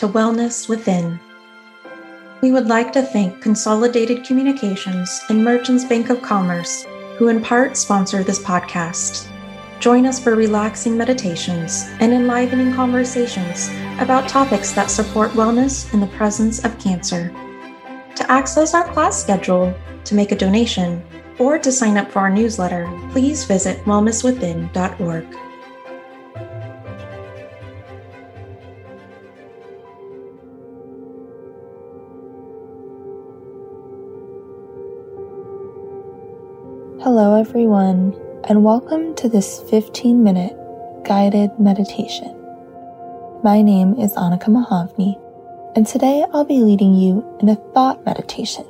To Wellness Within. We would like to thank Consolidated Communications and Merchants Bank of Commerce, who in part sponsor this podcast. Join us for relaxing meditations and enlivening conversations about topics that support wellness in the presence of cancer. To access our class schedule, to make a donation, or to sign up for our newsletter, please visit wellnesswithin.org. Hello, everyone, and welcome to this 15 minute guided meditation. My name is Annika Mahavni, and today I'll be leading you in a thought meditation,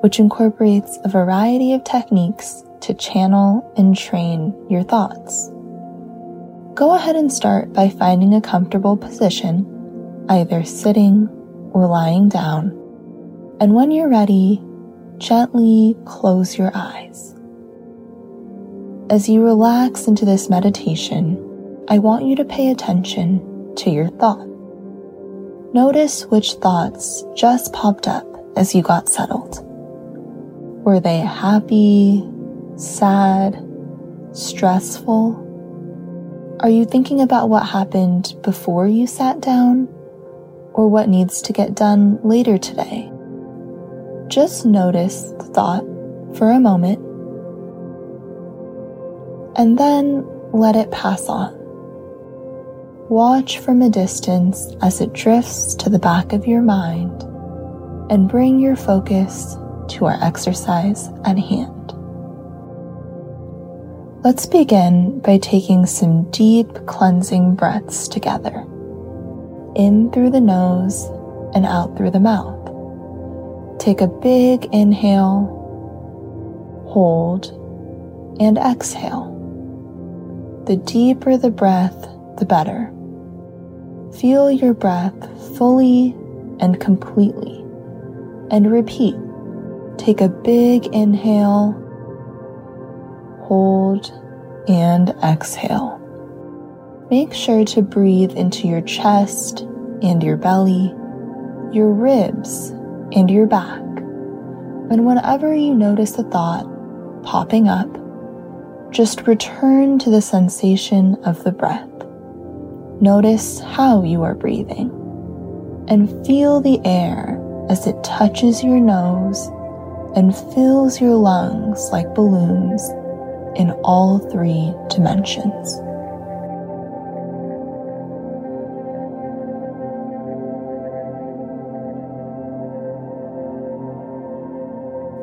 which incorporates a variety of techniques to channel and train your thoughts. Go ahead and start by finding a comfortable position, either sitting or lying down, and when you're ready, gently close your eyes. As you relax into this meditation, I want you to pay attention to your thought. Notice which thoughts just popped up as you got settled. Were they happy, sad, stressful? Are you thinking about what happened before you sat down or what needs to get done later today? Just notice the thought for a moment and then let it pass on. Watch from a distance as it drifts to the back of your mind and bring your focus to our exercise at hand. Let's begin by taking some deep cleansing breaths together. In through the nose and out through the mouth. Take a big inhale, hold, and exhale. The deeper the breath, the better. Feel your breath fully and completely. And repeat. Take a big inhale, hold, and exhale. Make sure to breathe into your chest and your belly, your ribs, and your back. And whenever you notice a thought popping up, just return to the sensation of the breath. Notice how you are breathing and feel the air as it touches your nose and fills your lungs like balloons in all three dimensions.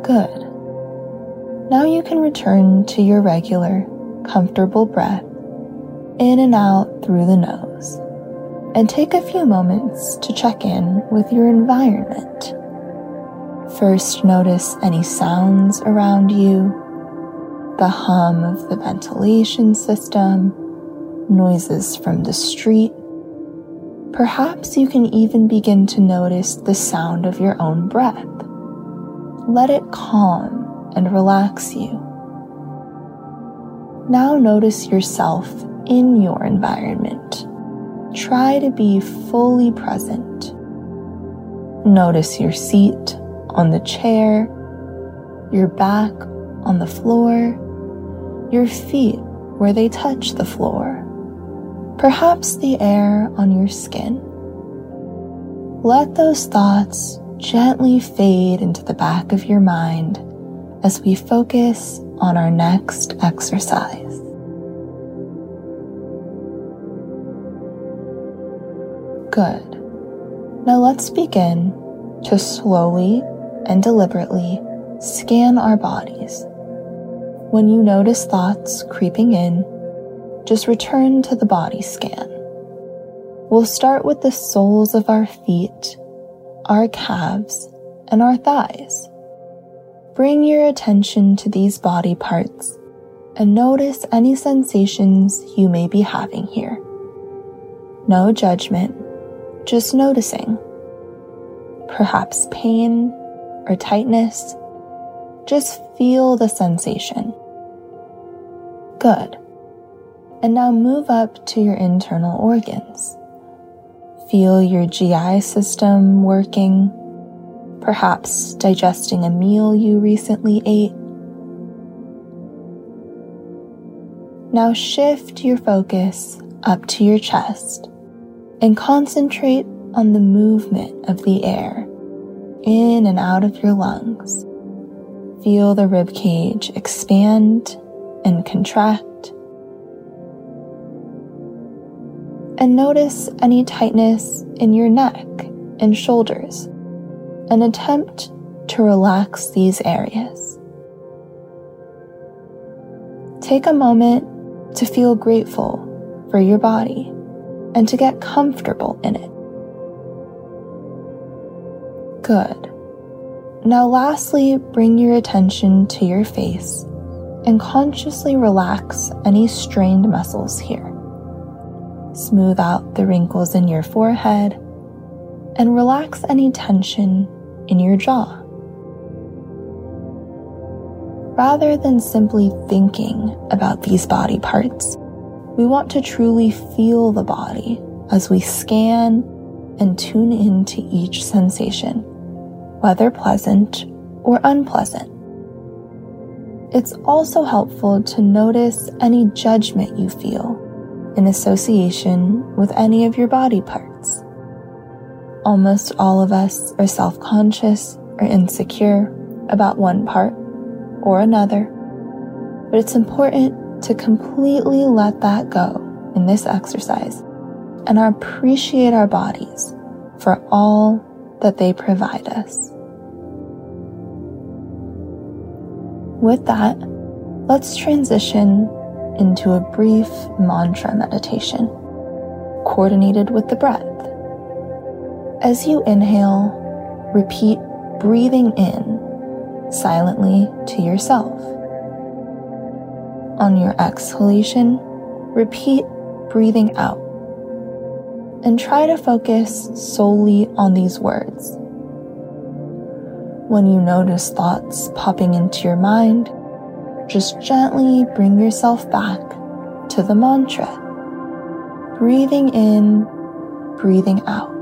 Good. Now you can return to your regular, comfortable breath in and out through the nose and take a few moments to check in with your environment. First, notice any sounds around you, the hum of the ventilation system, noises from the street. Perhaps you can even begin to notice the sound of your own breath. Let it calm and relax you. Now notice yourself in your environment. Try to be fully present. Notice your seat on the chair, your back on the floor, your feet where they touch the floor, perhaps the air on your skin. Let those thoughts gently fade into the back of your mind as we focus on our next exercise. Good. Now let's begin to slowly and deliberately scan our bodies. When you notice thoughts creeping in, just return to the body scan. We'll start with the soles of our feet, our calves, and our thighs. Bring your attention to these body parts and notice any sensations you may be having here. No judgment, just noticing. Perhaps pain or tightness. Just feel the sensation. Good. And now move up to your internal organs. Feel your GI system working, perhaps digesting a meal you recently ate. Now shift your focus up to your chest and concentrate on the movement of the air in and out of your lungs. Feel the rib cage expand and contract. And notice any tightness in your neck and shoulders and attempt to relax these areas. Take a moment to feel grateful for your body and to get comfortable in it. Good. Now, lastly, bring your attention to your face and consciously relax any strained muscles here. Smooth out the wrinkles in your forehead and relax any tension in your jaw. Rather than simply thinking about these body parts, we want to truly feel the body as we scan and tune into each sensation, whether pleasant or unpleasant. It's also helpful to notice any judgment you feel in association with any of your body parts. Almost all of us are self conscious or insecure about one part or another, but it's important to completely let that go in this exercise and appreciate our bodies for all that they provide us. With that, let's transition into a brief mantra meditation, coordinated with the breath. As you inhale, repeat breathing in silently to yourself. On your exhalation, repeat breathing out. And try to focus solely on these words when you notice thoughts popping into your mind, just gently bring yourself back to the mantra. Breathing in, breathing out.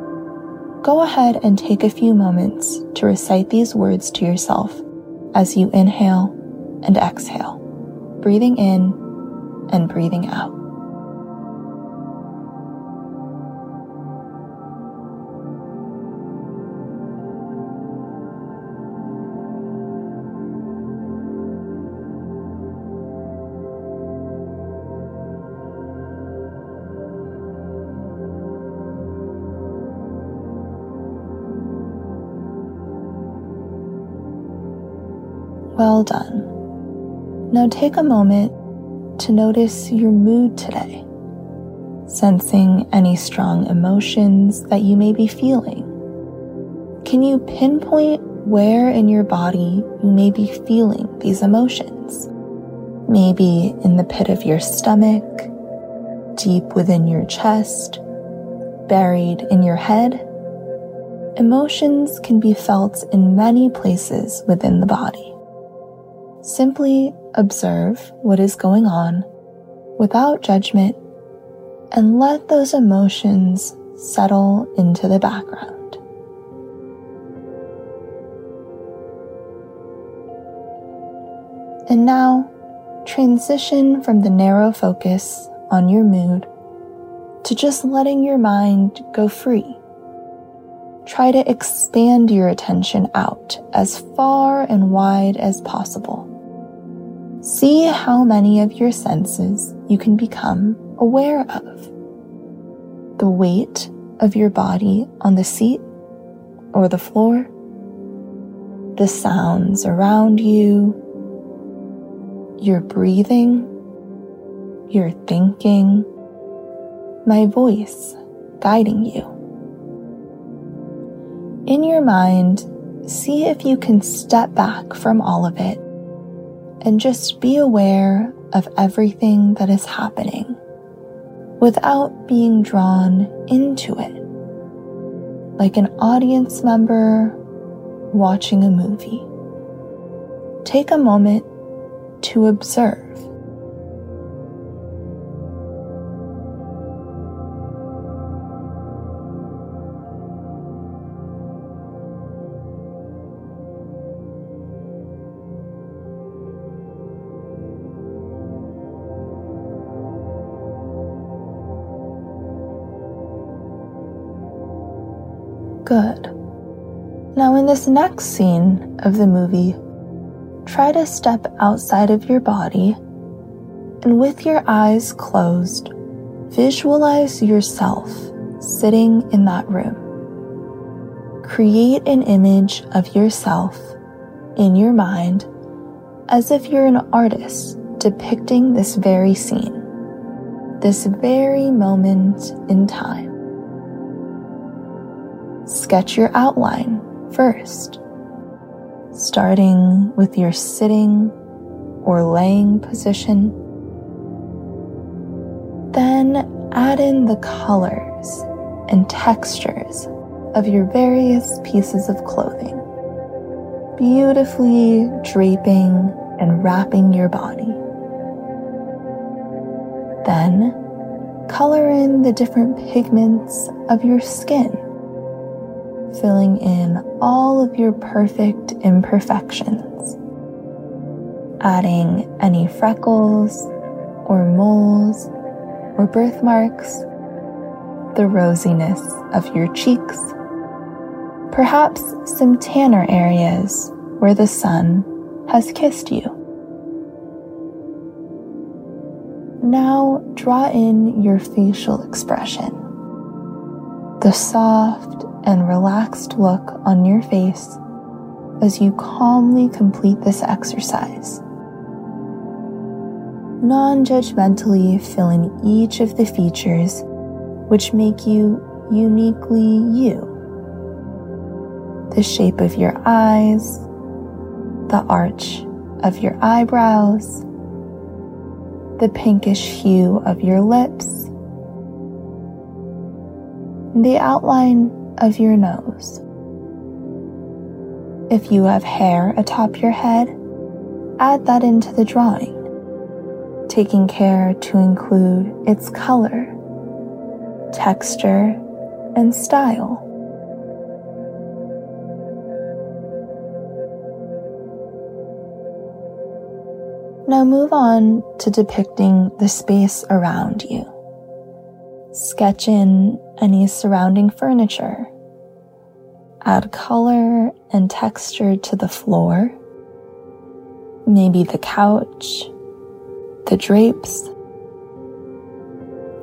Go ahead and take a few moments to recite these words to yourself as you inhale and exhale, breathing in and breathing out. Well done. Now take a moment to notice your mood today, sensing any strong emotions that you may be feeling. Can you pinpoint where in your body you may be feeling these emotions? Maybe in the pit of your stomach, deep within your chest, buried in your head. Emotions can be felt in many places within the body. Simply observe what is going on without judgment and let those emotions settle into the background. And now transition from the narrow focus on your mood to just letting your mind go free. Try to expand your attention out as far and wide as possible. See how many of your senses you can become aware of. The weight of your body on the seat or the floor, the sounds around you, your breathing, your thinking, my voice guiding you. In your mind, see if you can step back from all of it and just be aware of everything that is happening without being drawn into it, like an audience member watching a movie. Take a moment to observe. Good. Now, in this next scene of the movie, try to step outside of your body and with your eyes closed, visualize yourself sitting in that room. Create an image of yourself in your mind as if you're an artist depicting this very scene, this very moment in time. Sketch your outline first, starting with your sitting or laying position. Then add in the colors and textures of your various pieces of clothing, beautifully draping and wrapping your body. Then color in the different pigments of your skin filling in all of your perfect imperfections, adding any freckles or moles or birthmarks, the rosiness of your cheeks, perhaps some tanner areas where the sun has kissed you. Now draw in your facial expression, the soft and relaxed look on your face as you calmly complete this exercise. Non judgmentally fill in each of the features which make you uniquely you. The shape of your eyes, the arch of your eyebrows, the pinkish hue of your lips, the outline of your nose. If you have hair atop your head, add that into the drawing, taking care to include its color, texture, and style. Now move on to depicting the space around you. Sketch in any surrounding furniture. Add color and texture to the floor, maybe the couch, the drapes.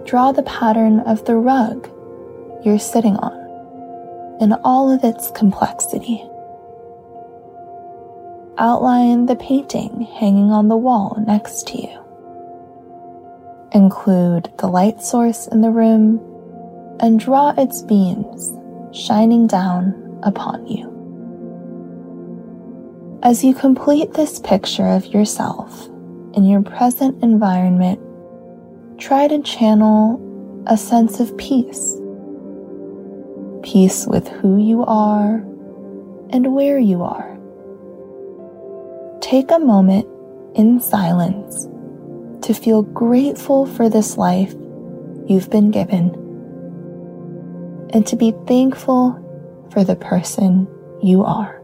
Draw the pattern of the rug you're sitting on in all of its complexity. Outline the painting hanging on the wall next to you. Include the light source in the room and draw its beams shining down upon you. As you complete this picture of yourself in your present environment, try to channel a sense of peace. Peace with who you are and where you are. Take a moment in silence to feel grateful for this life you've been given and to be thankful for the person you are.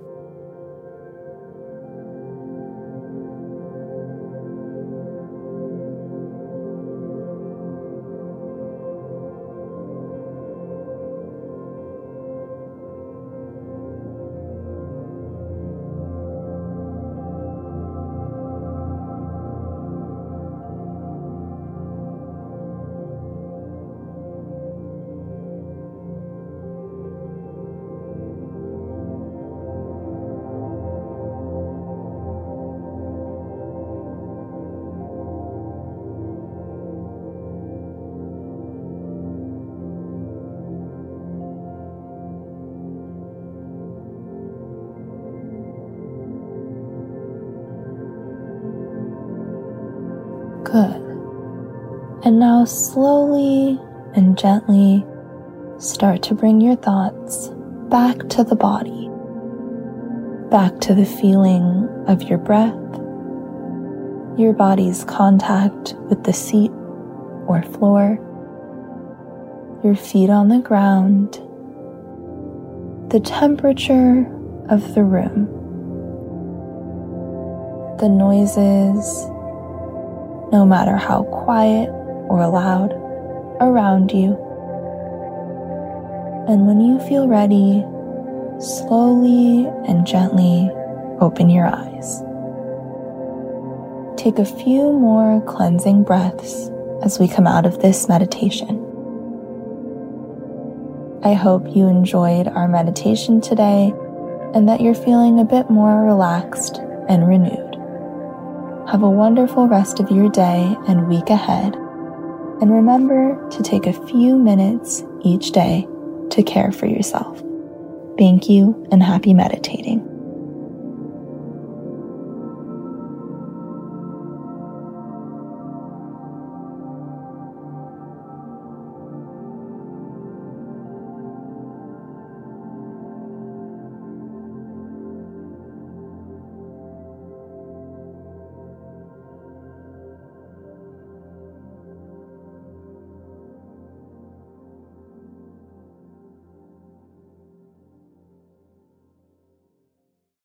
And now slowly and gently start to bring your thoughts back to the body, back to the feeling of your breath, your body's contact with the seat or floor, your feet on the ground, the temperature of the room, the noises no matter how quiet or loud around you. And when you feel ready, slowly and gently open your eyes. Take a few more cleansing breaths as we come out of this meditation. I hope you enjoyed our meditation today and that you're feeling a bit more relaxed and renewed. Have a wonderful rest of your day and week ahead, and remember to take a few minutes each day to care for yourself. Thank you and happy meditating.